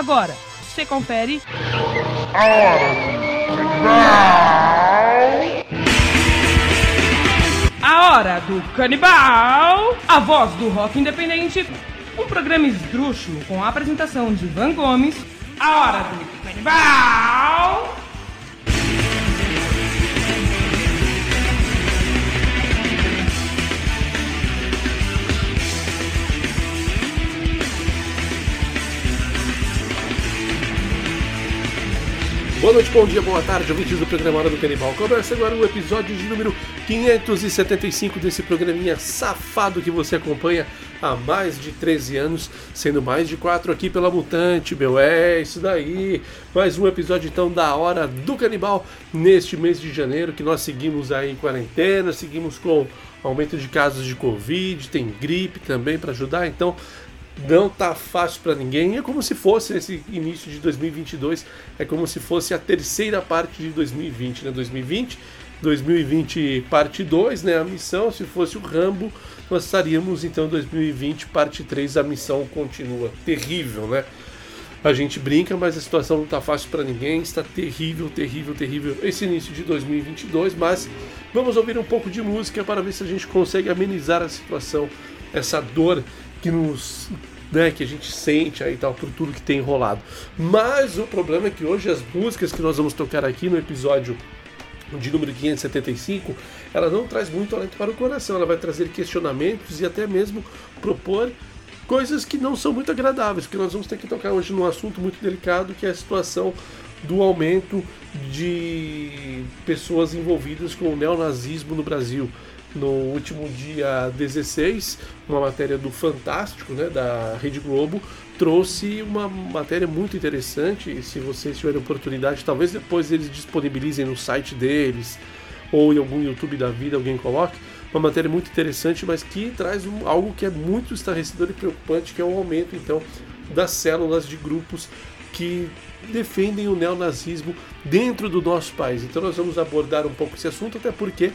Agora, você confere. A hora do canibal, a voz do rock independente, um programa esdrúxulo com a apresentação de Van Gomes. A hora do canibal. Boa noite, bom dia, boa tarde, ouvintes do programa Hora do Canibal. Começa agora o episódio de número 575 desse programinha safado que você acompanha há mais de 13 anos, sendo mais de 4 aqui pela Mutante, meu. É isso daí. Mais um episódio então da Hora do Canibal neste mês de janeiro que nós seguimos aí em quarentena, seguimos com aumento de casos de Covid, tem gripe também para ajudar, então não tá fácil para ninguém. É como se fosse esse início de 2022, é como se fosse a terceira parte de 2020, né? 2020, 2020 parte 2, né? A missão, se fosse o Rambo, nós estaríamos então 2020 parte 3, a missão continua. Terrível, né? A gente brinca, mas a situação não tá fácil para ninguém, está terrível, terrível, terrível esse início de 2022, mas vamos ouvir um pouco de música para ver se a gente consegue amenizar a situação, essa dor que nos né, que a gente sente aí tal por tudo que tem rolado. Mas o problema é que hoje as músicas que nós vamos tocar aqui no episódio de número 575, ela não traz muito alento para o coração, ela vai trazer questionamentos e até mesmo propor coisas que não são muito agradáveis, porque nós vamos ter que tocar hoje num assunto muito delicado que é a situação do aumento de pessoas envolvidas com o neonazismo no Brasil no último dia 16, uma matéria do Fantástico, né, da Rede Globo, trouxe uma matéria muito interessante. Se vocês tiverem oportunidade, talvez depois eles disponibilizem no site deles ou em algum YouTube da vida alguém coloque. Uma matéria muito interessante, mas que traz um, algo que é muito estarrecedor e preocupante, que é o aumento então das células de grupos que defendem o neonazismo dentro do nosso país. Então nós vamos abordar um pouco esse assunto, até porque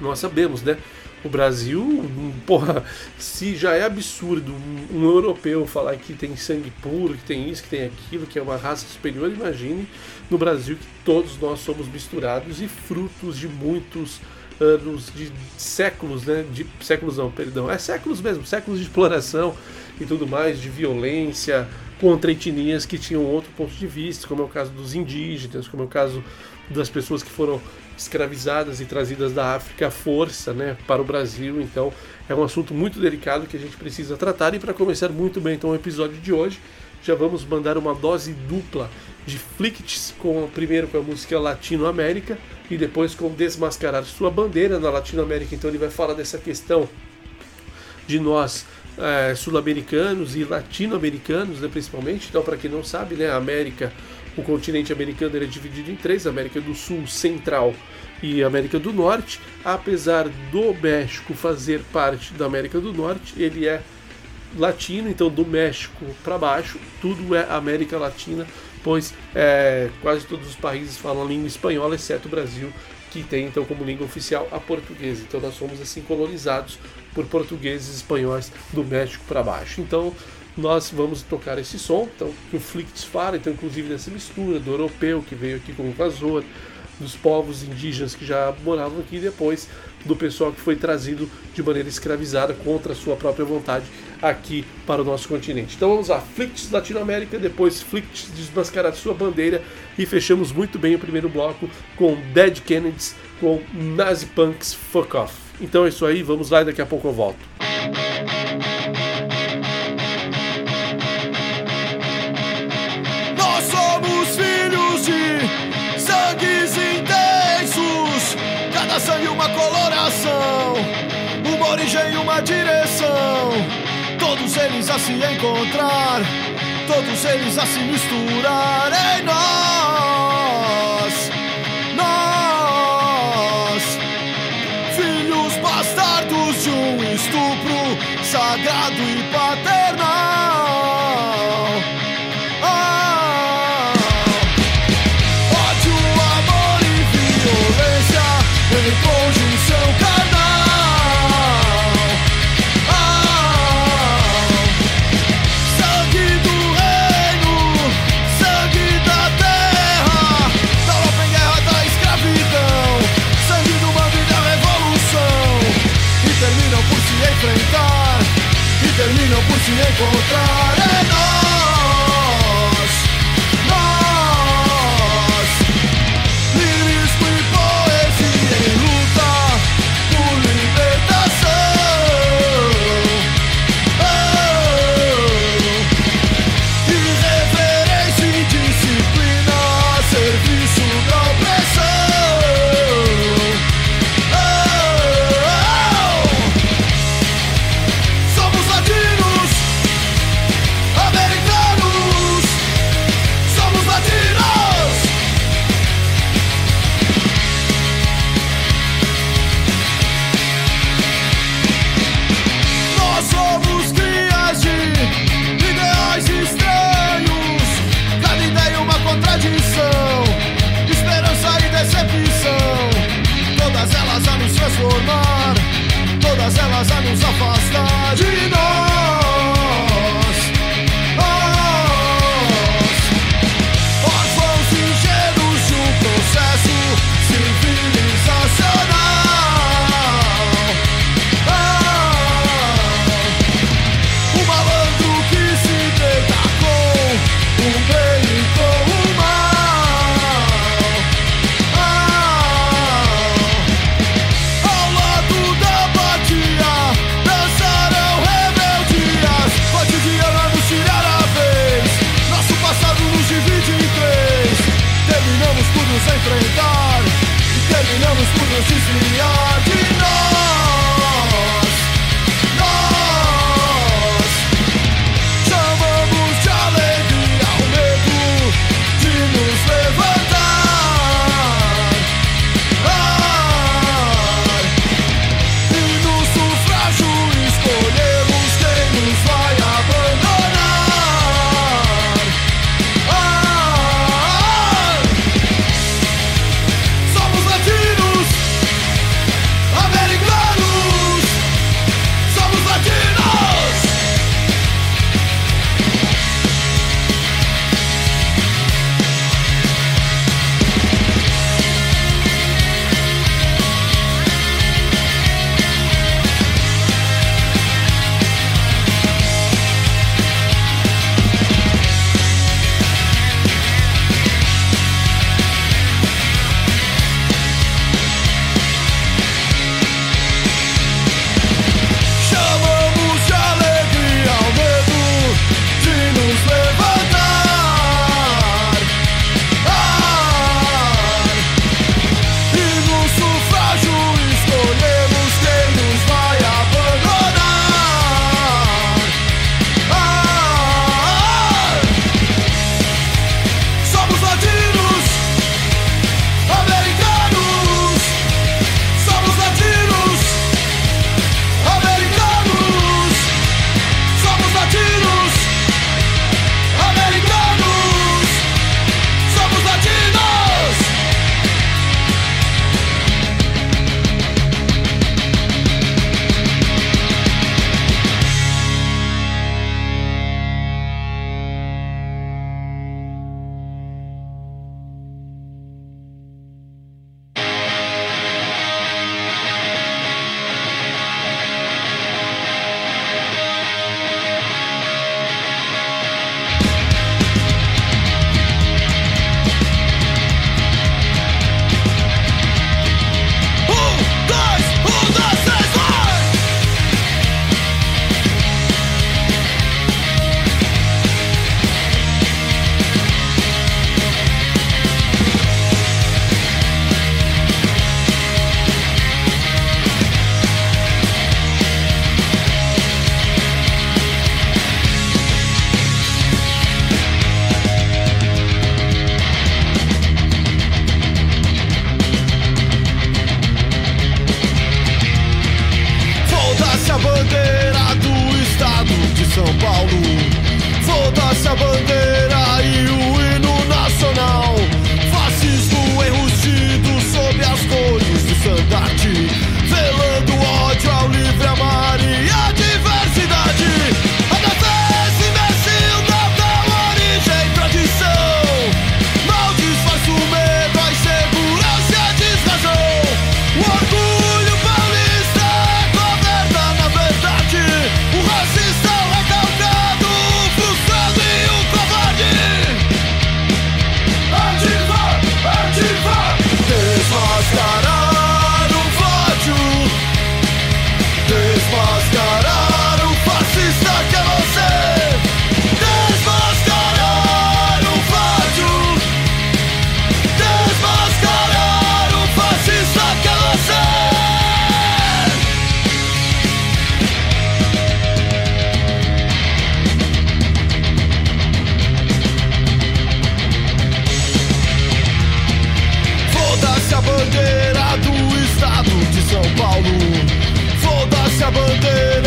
nós sabemos, né? O Brasil, porra, se já é absurdo um, um, europeu falar que tem sangue puro, que tem isso, que tem aquilo, que é uma raça superior, imagine no Brasil que todos nós somos misturados e frutos de muitos anos, de séculos, né? De séculos não, perdão, é séculos mesmo, séculos de exploração e tudo mais, de violência contra etnias que tinham outro ponto de vista, como é o caso dos indígenas, como é o caso das pessoas que foram escravizadas e trazidas da África à força né, para o Brasil. Então é um assunto muito delicado que a gente precisa tratar. E para começar muito bem então o episódio de hoje, já vamos mandar uma dose dupla de Flicts, com primeiro com a música Latino América e depois com Desmascarar Sua Bandeira na Latino América. Então ele vai falar dessa questão de nós é, sul-americanos e latino-americanos, né, principalmente. Então, para quem não sabe, né, a América o continente americano é dividido em três: América do Sul, Central e América do Norte. Apesar do México fazer parte da América do Norte, ele é latino, então do México para baixo, tudo é América Latina, pois é, quase todos os países falam a língua espanhola, exceto o Brasil, que tem então como língua oficial a portuguesa. Então nós somos assim colonizados por portugueses e espanhóis do México para baixo. Então nós vamos tocar esse som, então, que o Flicts fala, então, inclusive dessa mistura do europeu que veio aqui como invasor, dos povos indígenas que já moravam aqui, e depois do pessoal que foi trazido de maneira escravizada contra a sua própria vontade aqui para o nosso continente. Então vamos lá, Flicts Latinoamérica, depois Flicts desmascarar sua bandeira e fechamos muito bem o primeiro bloco com Dead Kennedys, com Nazi Punks Fuck Off. Então é isso aí, vamos lá e daqui a pouco eu volto. Coloração, uma origem uma direção. Todos eles a se encontrar, todos eles a se misturar em nós. Nós, filhos bastardos de um estupro sagrado e paternal. double dip.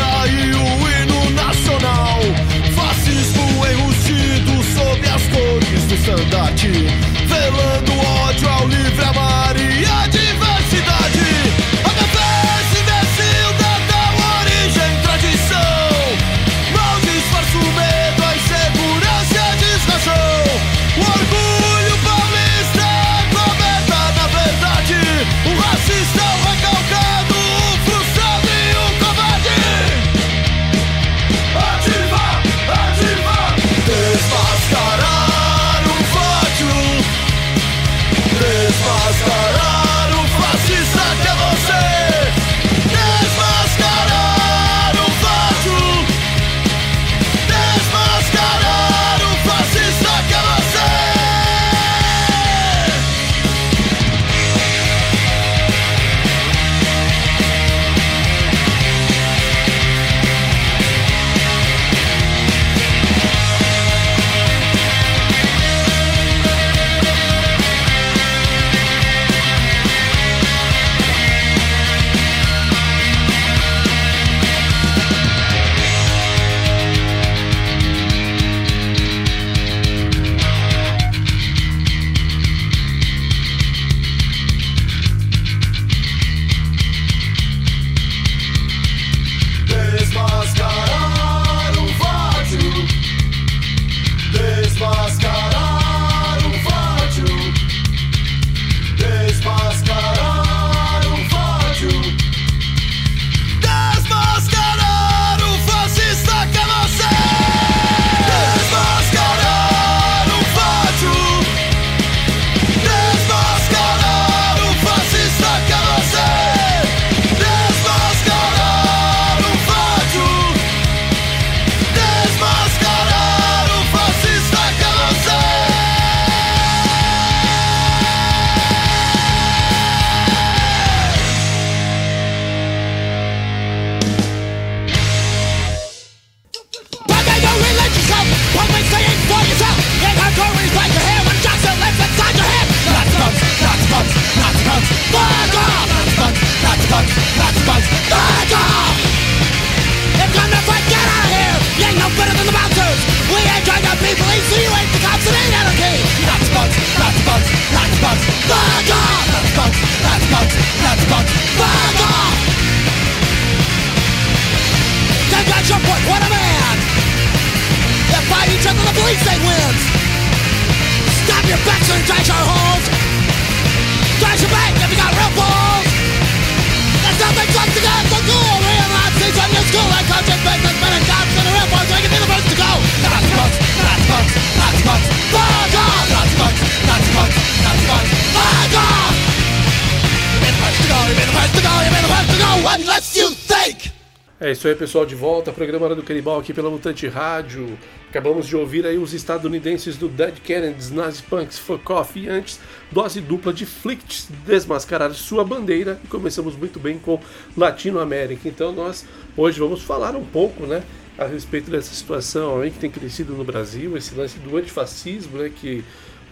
Aí, pessoal, de volta. Programa Hora do Canibal aqui pela Mutante Rádio. Acabamos de ouvir aí os estadunidenses do Dead Kennedys, Nazi Punks, Fuck Off e antes, dose dupla de Flicts, desmascarar sua bandeira. E começamos muito bem com Latinoamérica. Então nós hoje vamos falar um pouco, né, a respeito dessa situação aí que tem crescido no Brasil, esse lance do antifascismo, né, que,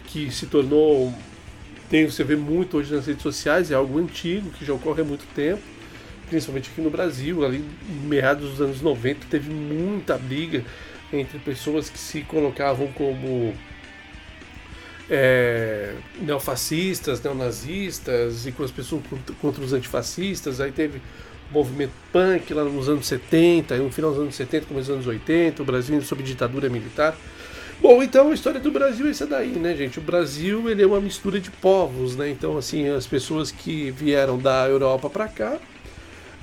que se tornou, tem, você vê muito hoje nas redes sociais, é algo antigo, que já ocorre há muito tempo principalmente aqui no Brasil, ali em meados dos anos 90, teve muita briga entre pessoas que se colocavam como é, neofascistas, neonazistas e com as pessoas contra os antifascistas. Aí teve o movimento punk lá nos anos 70, no final dos anos 70, começo dos anos 80, o Brasil sob ditadura militar. Bom, então a história do Brasil é essa daí, né, gente? O Brasil ele é uma mistura de povos, né? Então, assim, as pessoas que vieram da Europa para cá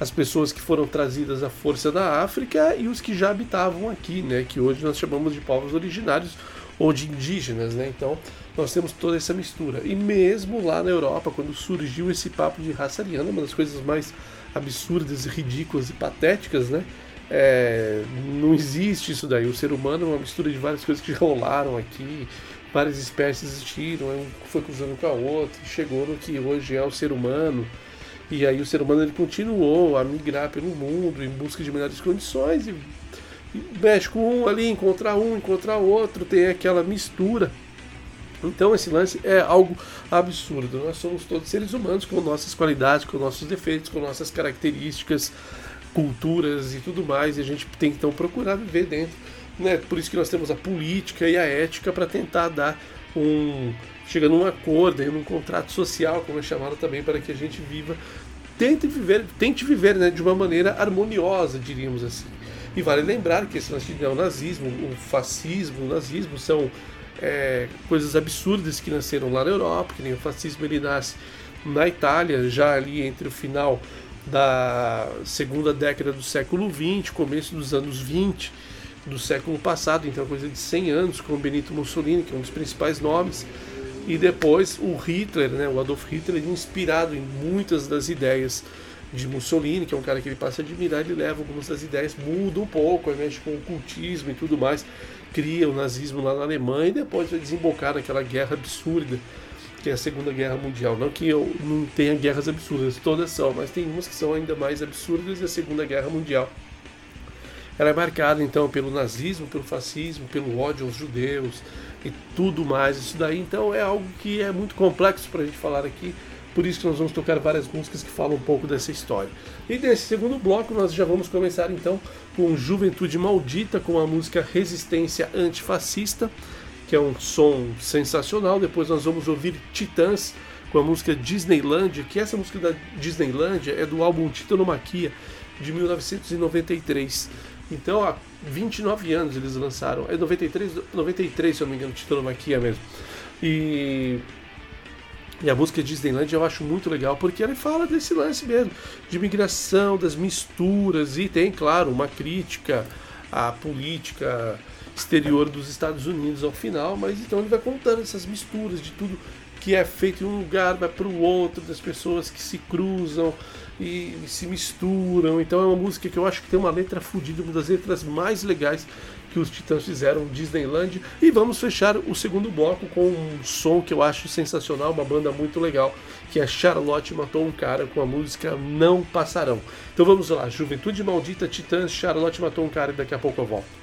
as pessoas que foram trazidas à força da África e os que já habitavam aqui, né, que hoje nós chamamos de povos originários ou de indígenas, né? Então, nós temos toda essa mistura. E mesmo lá na Europa, quando surgiu esse papo de raça ariana, uma das coisas mais absurdas, ridículas e patéticas, né? É, não existe isso daí. O ser humano é uma mistura de várias coisas que rolaram aqui, várias espécies existiram, um foi cruzando com a outra, chegou no que hoje é o ser humano. E aí o ser humano ele continuou a migrar pelo mundo em busca de melhores condições e, e mexe com um ali, encontrar um, encontrar outro, tem aquela mistura. Então esse lance é algo absurdo. Nós somos todos seres humanos com nossas qualidades, com nossos defeitos, com nossas características, culturas e tudo mais, e a gente tem que então procurar viver dentro. Né? Por isso que nós temos a política e a ética para tentar dar um chega num acordo, num contrato social, como é chamado também, para que a gente viva, tente viver, tente viver né, de uma maneira harmoniosa, diríamos assim. E vale lembrar que esse lance de neonazismo, o fascismo, o nazismo são é, coisas absurdas que nasceram lá na Europa, que nem o fascismo ele nasce na Itália, já ali entre o final da segunda década do século XX, começo dos anos 20 do século passado, então coisa de 100 anos, com Benito Mussolini, que é um dos principais nomes, e depois o Hitler, né, o Adolf Hitler, inspirado em muitas das ideias de Mussolini, que é um cara que ele passa a admirar, ele leva algumas das ideias, muda um pouco, mexe com o cultismo e tudo mais, cria o nazismo lá na Alemanha e depois vai desembocar naquela guerra absurda que é a Segunda Guerra Mundial. Não que eu não tenha guerras absurdas, todas são, mas tem umas que são ainda mais absurdas e a Segunda Guerra Mundial. Ela é marcada então pelo nazismo, pelo fascismo, pelo ódio aos judeus, e tudo mais. Isso daí então é algo que é muito complexo para a gente falar aqui. Por isso que nós vamos tocar várias músicas que falam um pouco dessa história. E nesse segundo bloco nós já vamos começar então com Juventude Maldita com a música Resistência Antifascista, que é um som sensacional. Depois nós vamos ouvir Titãs com a música Disneylandia, que essa música da Disneylandia é do álbum Titanomaquia de 1993. Então, há 29 anos eles lançaram. É 93, 93 se eu não me engano, Titanomaquia mesmo. E. E a música Disneyland eu acho muito legal, porque ela fala desse lance mesmo, de migração, das misturas, e tem, claro, uma crítica à política exterior dos Estados Unidos ao final, mas então ele vai contando essas misturas de tudo que é feito em um lugar, vai para o outro, das pessoas que se cruzam, e se misturam. Então é uma música que eu acho que tem uma letra fodida, uma das letras mais legais que os Titãs fizeram, Disneyland. E vamos fechar o segundo bloco com um som que eu acho sensacional, uma banda muito legal, que é Charlotte Matou um Cara com a música Não Passarão. Então vamos lá, Juventude Maldita, Titãs, Charlotte Matou um Cara e daqui a pouco eu volto.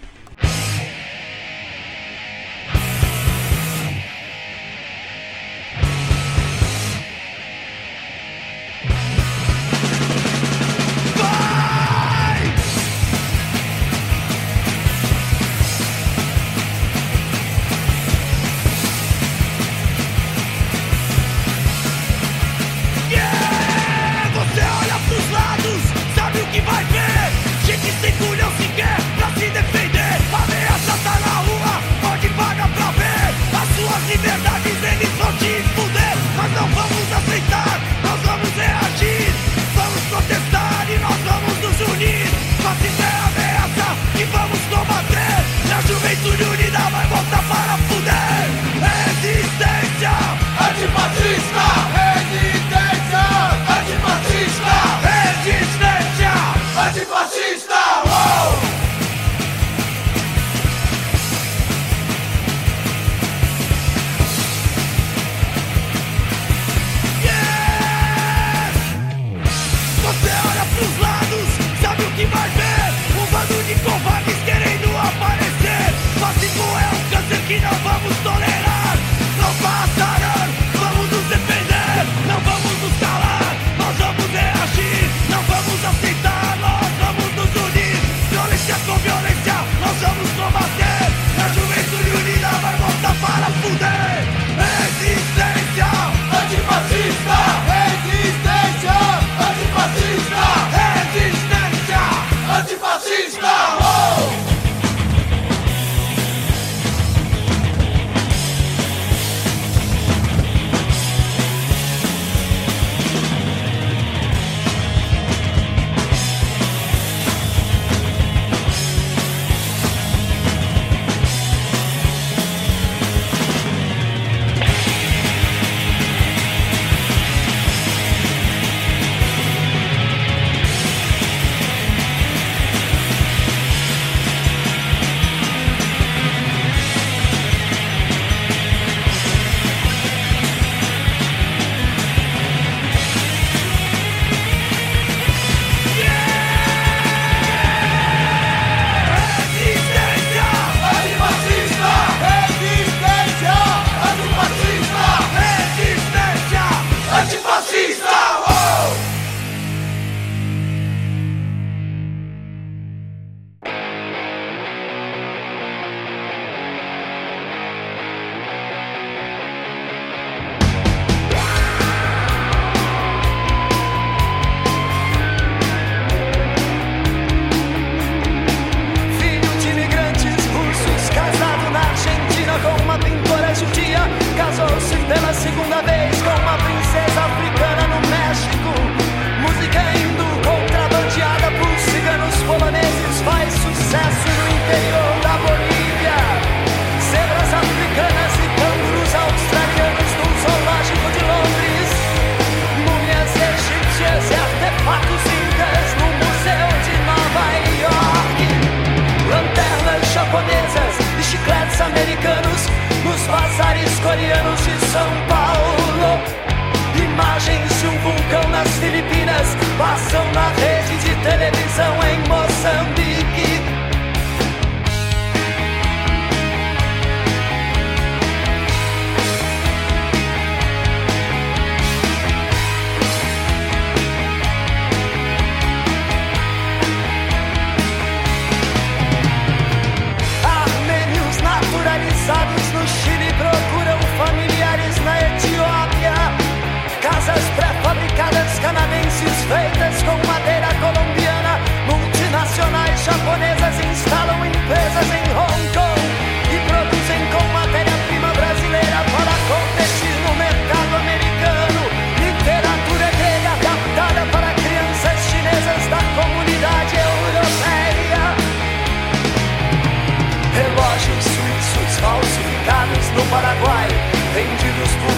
some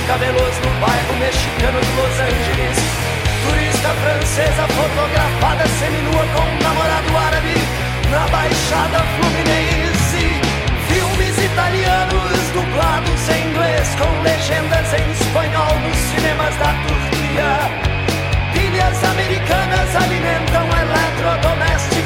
cabelos no bairro mexicano de Los Angeles. Turista francesa fotografada seminua com um namorado árabe na Baixada Fluminense. Filmes italianos dublados em inglês com legendas em espanhol nos cinemas da Turquia. Pilhas americanas alimentam eletrodomésticos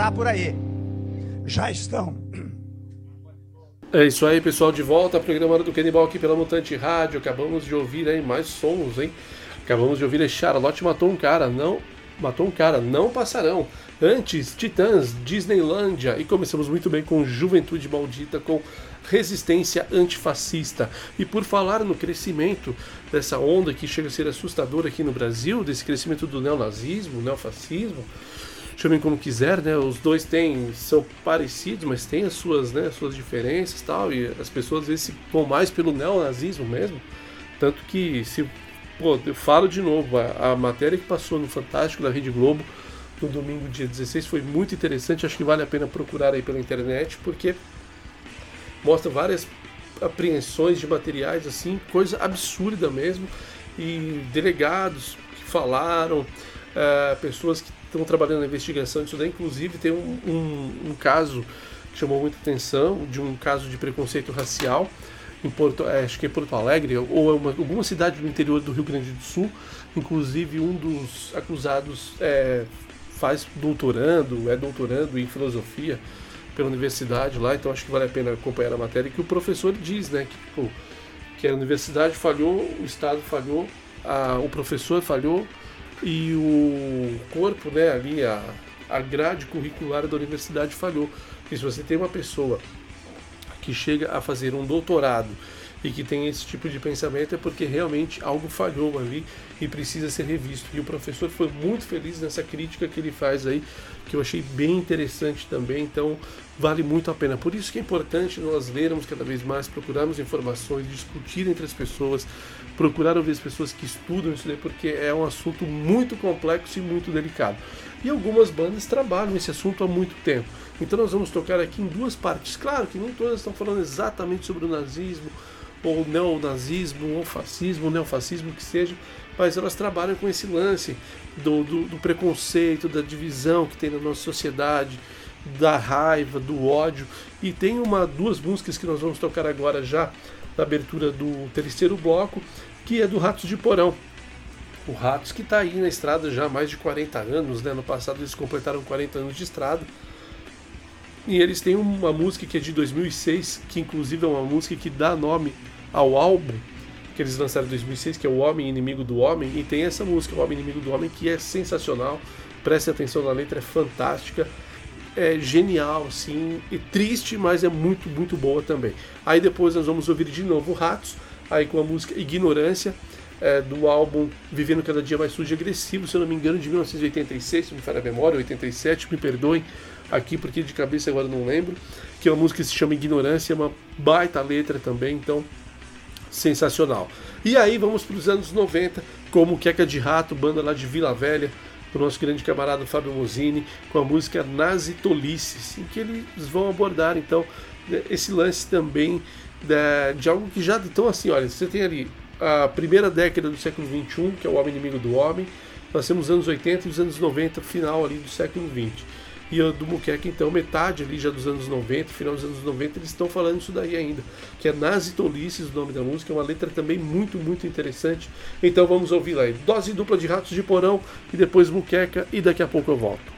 parar por aí. Já estão. É isso aí, pessoal, de volta ao programa do Canibal aqui pela Mutante Rádio. Acabamos de ouvir aí mais sons, hein? Acabamos de ouvir aí Charlotte matou um cara, não. Matou um cara, não passarão. Antes, Titãs, Disneylândia. E começamos muito bem com Juventude Maldita, com Resistência Antifascista. E por falar no crescimento dessa onda que chega a ser assustadora aqui no Brasil, desse crescimento do neonazismo, neofascismo, chamem como quiser, né? Os dois têm são parecidos, mas têm as suas, né, as suas diferenças, tal, e as pessoas às vezes se vão mais pelo neonazismo mesmo, tanto que se pô, eu falo de novo, a, a matéria que passou no Fantástico da Rede Globo no domingo dia 16 foi muito interessante, acho que vale a pena procurar aí pela internet, porque mostra várias apreensões de materiais assim, coisa absurda mesmo, e delegados que falaram, eh, pessoas que estão trabalhando na investigação disso daí, inclusive tem um, um- um caso que chamou muita atenção, de um caso de preconceito racial em Porto, é, acho que é Porto Alegre, ou é uma, alguma cidade do interior do Rio Grande do Sul. Inclusive, um dos acusados é, faz doutorando, é doutorando em filosofia pela universidade lá, então acho que vale a pena acompanhar a matéria que o professor diz, né, que, tipo, que a universidade falhou, o Estado falhou, a, o professor falhou e o corpo, né, ali, a, a grade curricular da universidade falhou. E se você tem uma pessoa que chega a fazer um doutorado e que tem esse tipo de pensamento é porque realmente algo falhou ali e precisa ser revisto. E o professor foi muito feliz nessa crítica que ele faz aí, que eu achei bem interessante também, então vale muito a pena. Por isso que é importante nós lermos cada vez mais, procurarmos informações, discutir entre as pessoas, procurar ouvir as pessoas que estudam isso daí, porque é um assunto muito complexo e muito delicado. E algumas bandas trabalham esse assunto há muito tempo. Então nós vamos tocar aqui em duas partes. Claro que nem todas estão falando exatamente sobre o nazismo, ou neonazismo, ou fascismo, neofascismo, que seja, mas elas trabalham com esse lance do, do, do, preconceito, da divisão que tem na nossa sociedade, da raiva, do ódio. E tem uma duas músicas que nós vamos tocar agora já na abertura do terceiro bloco, que é do Ratos de Porão. O Ratos que está aí na estrada já há mais de 40 anos, né? No passado eles completaram 40 anos de estrada. E eles têm uma música que é de 2006, que inclusive é uma música que dá nome ao álbum que eles lançaram em 2006, que é O Homem Inimigo do Homem, e tem essa música, O Homem Inimigo do Homem, que é sensacional. Preste atenção na letra, é fantástica, é genial, sim, e triste, mas é muito, muito boa também. Aí depois nós vamos ouvir de novo Ratos, aí com a música Ignorância, é, do álbum Vivendo Cada Dia Mais Sujo e Agressivo, se eu não me engano, de 1986, se me falha a memória, 87, me perdoem aqui porque de cabeça agora não lembro, que é uma música que se chama Ignorância, é uma baita letra também, então sensacional. E aí vamos para os anos 90, como Queca de Rato, banda lá de Vila Velha, do nosso grande camarada Fábio Mosini, com a música Nazi Tolices, em que eles vão abordar então né, esse lance também de, de algo que já. Então, assim, olha, você tem ali a primeira década do século XXI, que é o Homem Inimigo do Homem, nós temos os anos 80 e os anos 90, final ali do século XX. E a do Muqueca, então, metade ali já dos anos 90, final dos anos 90, eles estão falando isso daí ainda. Que é Nazi Tolices, o nome da música, é uma letra também muito, muito interessante. Então vamos ouvir lá. Dose dupla de Ratos de Porão e depois Muqueca e daqui a pouco eu volto.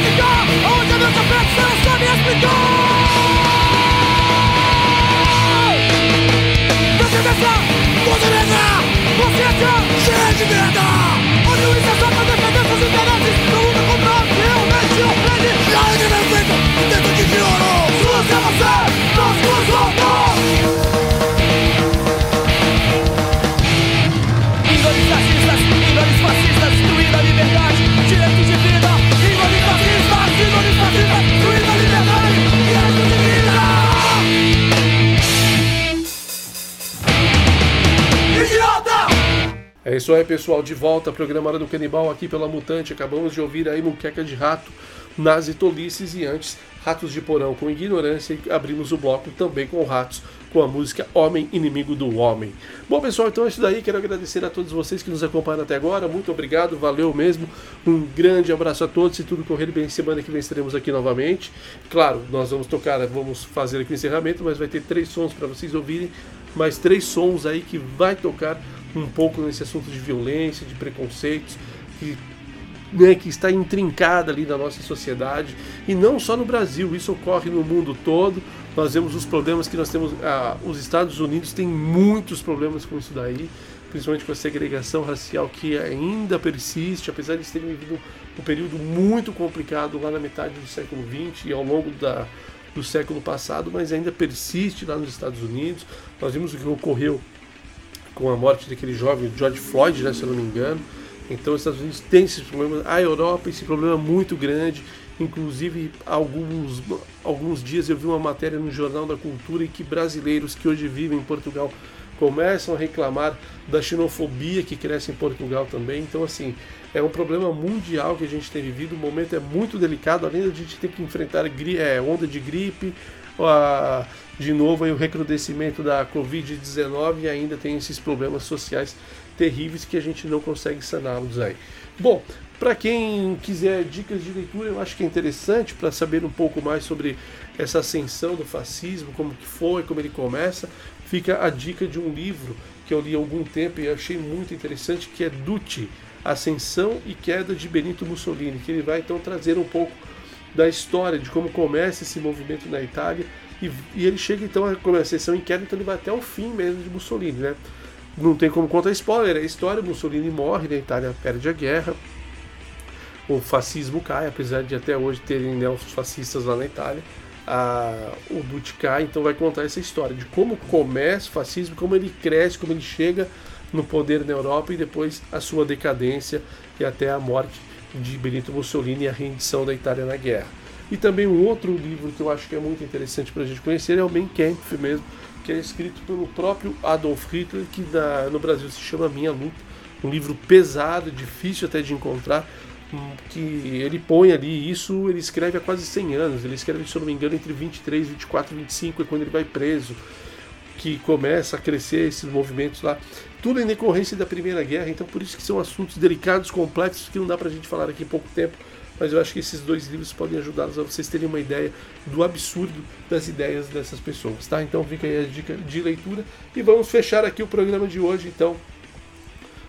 Pra te isso aí, pessoal. De volta, programa Hora do Canibal aqui pela Mutante. Acabamos de ouvir aí Muqueca de Rato, Nazi Tolices e antes Ratos de Porão com Ignorância e abrimos o bloco também com Ratos com a música Homem Inimigo do Homem. Bom, pessoal, então é isso daí. Quero agradecer a todos vocês que nos acompanham até agora. Muito obrigado, valeu mesmo. Um grande abraço a todos. Se tudo correr bem, semana que vem estaremos aqui novamente. Claro, nós vamos tocar, vamos fazer aqui o encerramento, mas vai ter três sons para vocês ouvirem. Mais três sons aí que vai tocar um pouco nesse assunto de violência, de preconceitos, que né, que está intrincada ali na nossa sociedade e não só no Brasil, isso ocorre no mundo todo. Nós vemos os problemas que nós temos. Ah, os Estados Unidos têm muitos problemas com isso daí, principalmente com a segregação racial que ainda persiste, apesar de terem vivido um período muito complicado lá na metade do século XX e ao longo da, do século passado, mas ainda persiste lá nos Estados Unidos. Nós vimos o que ocorreu com a morte daquele jovem George Floyd, né, se eu não me engano. Então os Estados Unidos têm esses problemas, a Europa esse problema muito grande. Inclusive, alguns, alguns dias eu vi uma matéria no Jornal da Cultura em que brasileiros que hoje vivem em Portugal começam a reclamar da xenofobia que cresce em Portugal também. Então, assim, é um problema mundial que a gente tem vivido. O momento é muito delicado, além da gente ter que enfrentar é, onda de gripe, a, de novo aí, o recrudescimento da Covid-19 e ainda tem esses problemas sociais terríveis que a gente não consegue saná-los aí. Bom, para quem quiser dicas de leitura, eu acho que é interessante para saber um pouco mais sobre essa ascensão do fascismo, como que foi, como ele começa, fica a dica de um livro que eu li há algum tempo e achei muito interessante, que é Dutti, Ascensão e Queda de Benito Mussolini, que ele vai então trazer um pouco da história de como começa esse movimento na Itália e, e ele chega então a começar a ascensão e queda, então ele vai até o fim mesmo de Mussolini, né? Não tem como contar spoiler, é a história, Mussolini morre, né? Itália perde a guerra, o fascismo cai, apesar de até hoje terem neofascistas lá na Itália. A, o Dutti cai, então vai contar essa história de como começa o fascismo, como ele cresce, como ele chega no poder na Europa e depois a sua decadência e até a morte de Benito Mussolini e a rendição da Itália na guerra. E também um outro livro que eu acho que é muito interessante para a gente conhecer é o Mein Kampf mesmo, que é escrito pelo próprio Adolf Hitler, que da, no Brasil se chama Minha Luta. Um livro pesado, difícil até de encontrar, hum, que ele põe ali isso, ele escreve há quase 100 anos. Ele escreve, se eu não me engano, entre 23, 24 e 25 é quando ele vai preso, que começa a crescer esses movimentos lá. Tudo em decorrência da Primeira Guerra, então por isso que são assuntos delicados, complexos, que não dá pra gente falar aqui em pouco tempo mas eu acho que esses dois livros podem ajudá-los a vocês terem uma ideia do absurdo das ideias dessas pessoas, tá? Então fica aí a dica de leitura e vamos fechar aqui o programa de hoje, então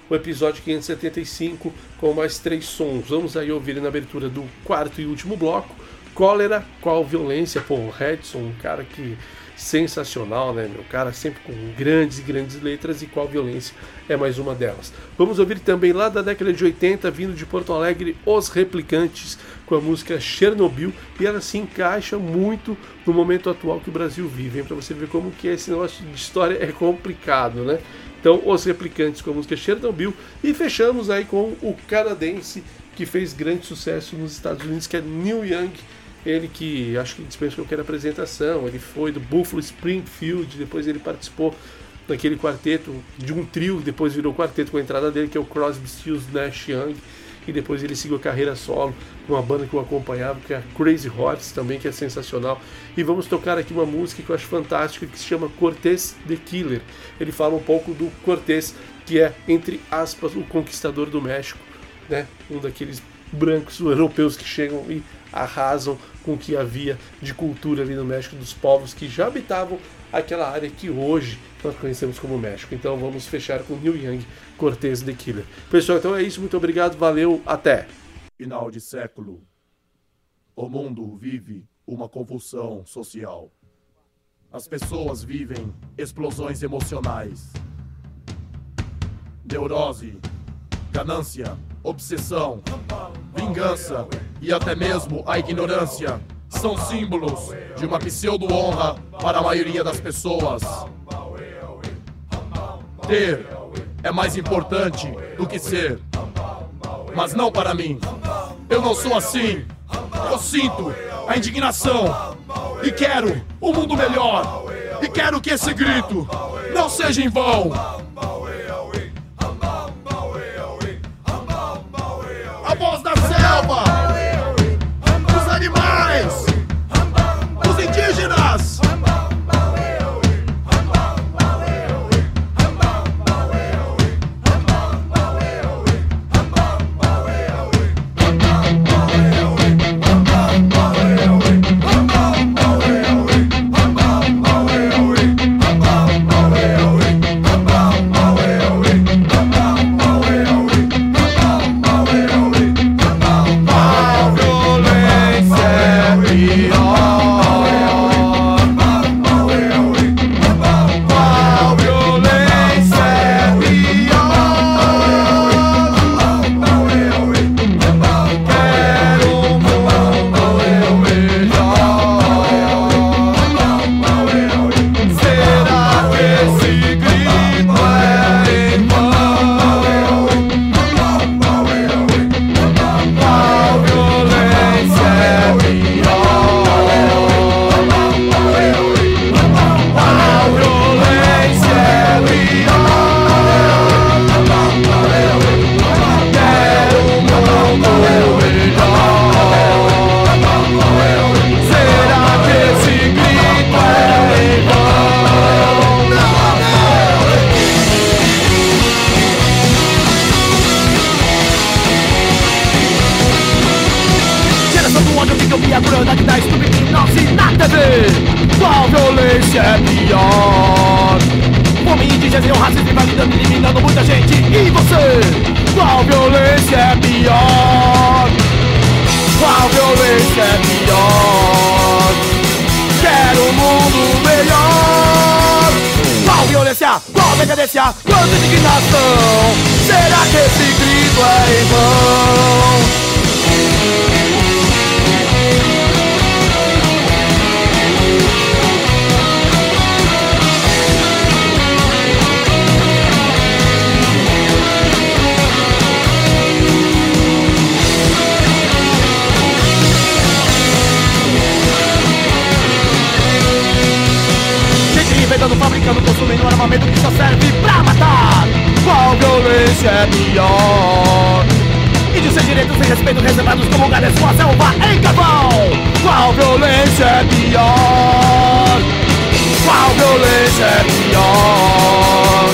o episódio 575 com mais três sons. Vamos aí ouvir na abertura do quarto e último bloco. Cólera, qual violência? Pô, o Redson, um cara que sensacional, né, meu cara, sempre com grandes grandes letras e qual violência é mais uma delas. Vamos ouvir também lá da década de 80, vindo de Porto Alegre, Os Replicantes, com a música Chernobyl, e ela se encaixa muito no momento atual que o Brasil vive, para você ver como que esse negócio de história é complicado, né? Então, Os Replicantes com a música Chernobyl, e fechamos aí com o canadense que fez grande sucesso nos Estados Unidos, que é Neil Young, ele que acho que dispensa qualquer apresentação, ele foi do Buffalo Springfield, depois ele participou naquele quarteto de um trio, depois virou quarteto com a entrada dele, que é o Crosby, Stills, Nash Young. E depois ele seguiu a carreira solo com uma banda que eu acompanhava, que é a Crazy Horse também, que é sensacional. E vamos tocar aqui uma música que eu acho fantástica, que se chama Cortez the Killer. Ele fala um pouco do Cortez, que é, entre aspas, o conquistador do México, né? Um daqueles brancos europeus que chegam e arrasam com o que havia de cultura ali no México, dos povos que já habitavam aquela área que hoje nós conhecemos como México. Então vamos fechar com Neil Young, Cortez The Killer. Pessoal, então é isso, muito obrigado, valeu, até! Final de século. O mundo vive uma convulsão social. As pessoas vivem explosões emocionais. Neurose, ganância, obsessão, vingança e até mesmo a ignorância são símbolos de uma pseudo-honra para a maioria das pessoas. Ter é mais importante do que ser. Mas não para mim. Eu não sou assim. Eu sinto a indignação e quero um mundo melhor. E quero que esse grito não seja em vão. Voz Fome, indigência, o racismo invalidando, eliminando muita gente E você? Qual violência é pior? Qual violência é pior? Quero um mundo melhor Qual violência? Qual decadência? Quanta indignação? Será que esse grito é em vão? Inventando, fabricando, consumindo armamento que só serve pra matar Qual violência é pior? Índios sem direitos, sem respeito, reservados como lugares sua selva em carvão Qual violência é pior? Qual violência é pior?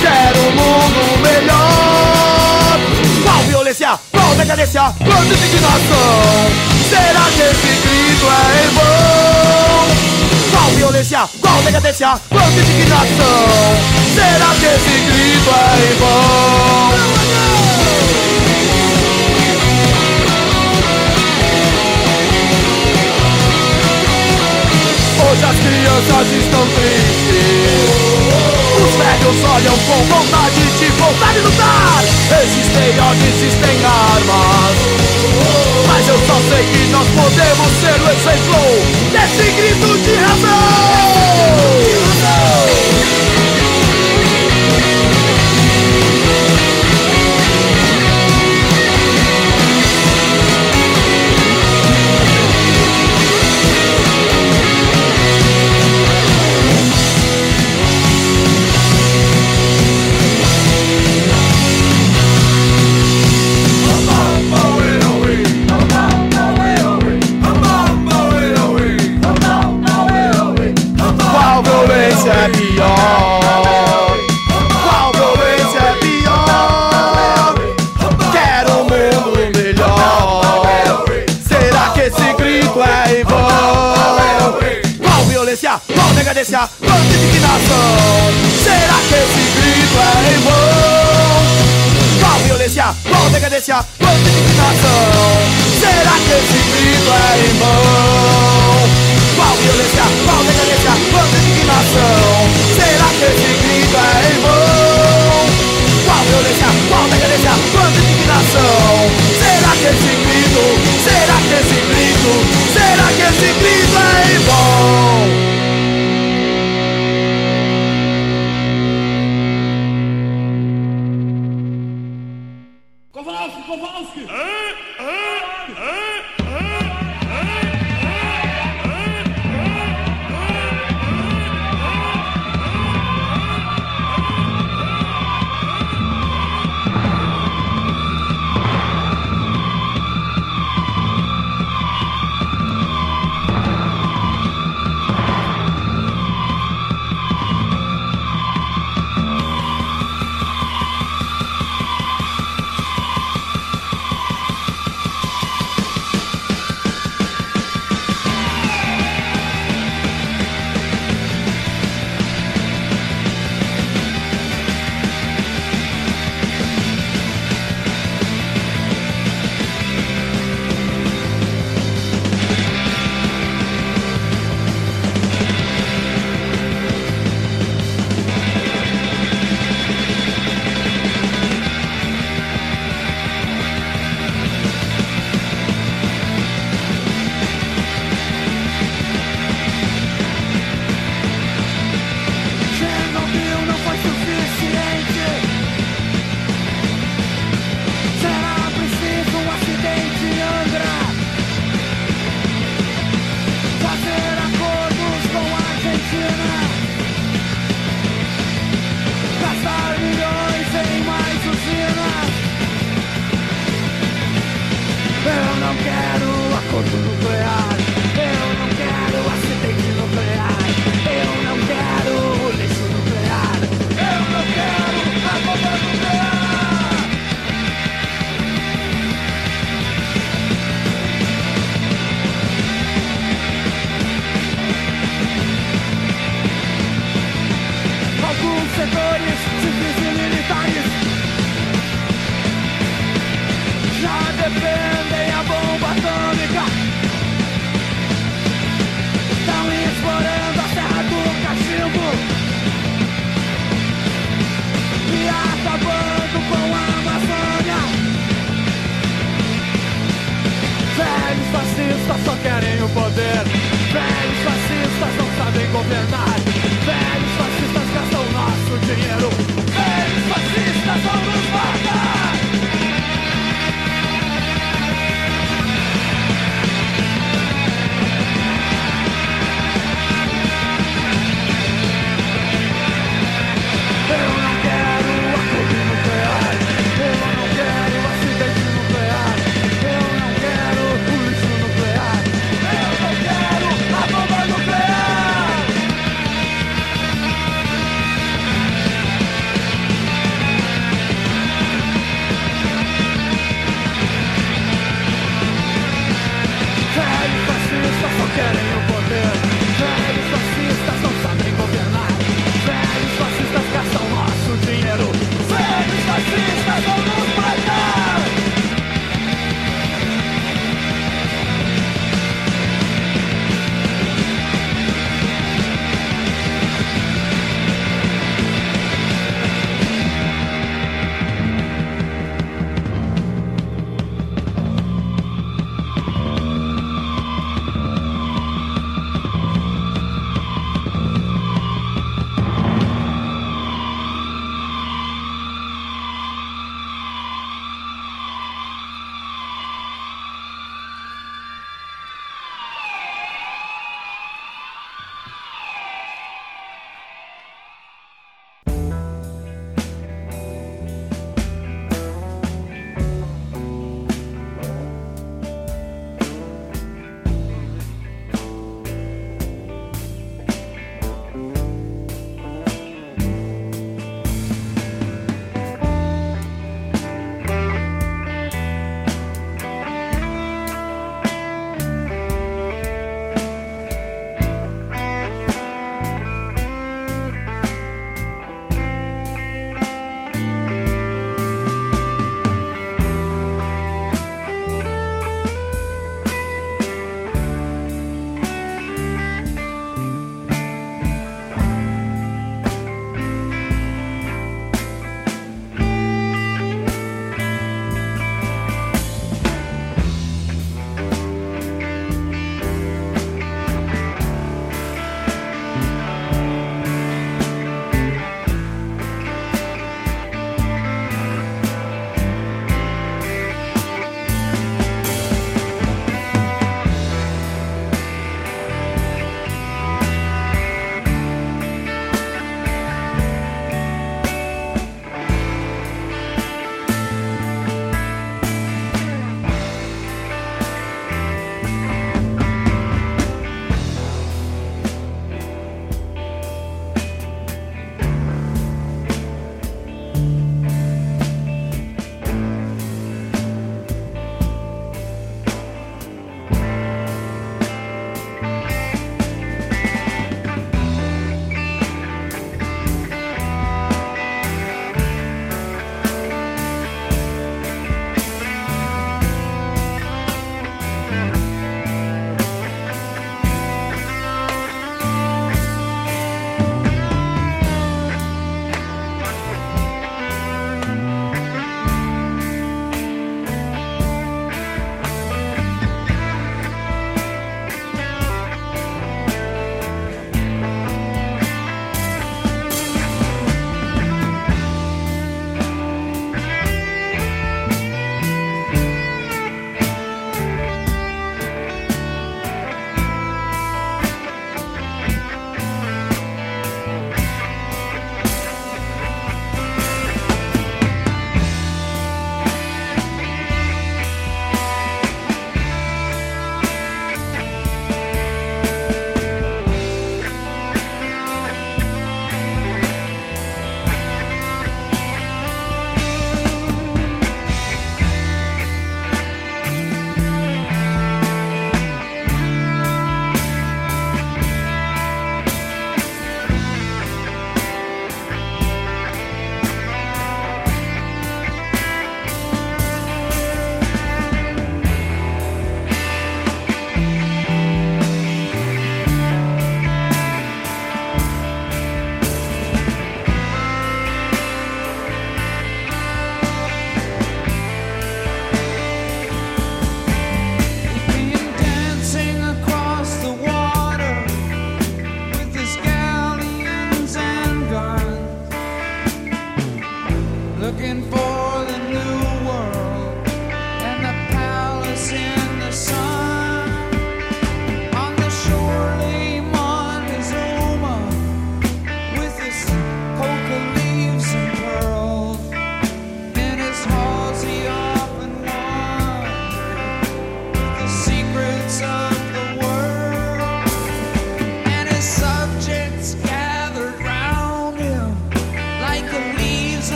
Quero um mundo melhor Qual violência? Qual decadência? Quanta indignação? Será que esse grito é em vão? Violência? Qual decadência? Quanta indignação? Será que esse grito é em vão? Hoje as crianças estão tristes Os velhos olham com vontade de voltar e lutar. Existem ódio, existem armas. Mas eu só sei que nós podemos ser o exemplo Desse grito de razão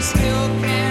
still can.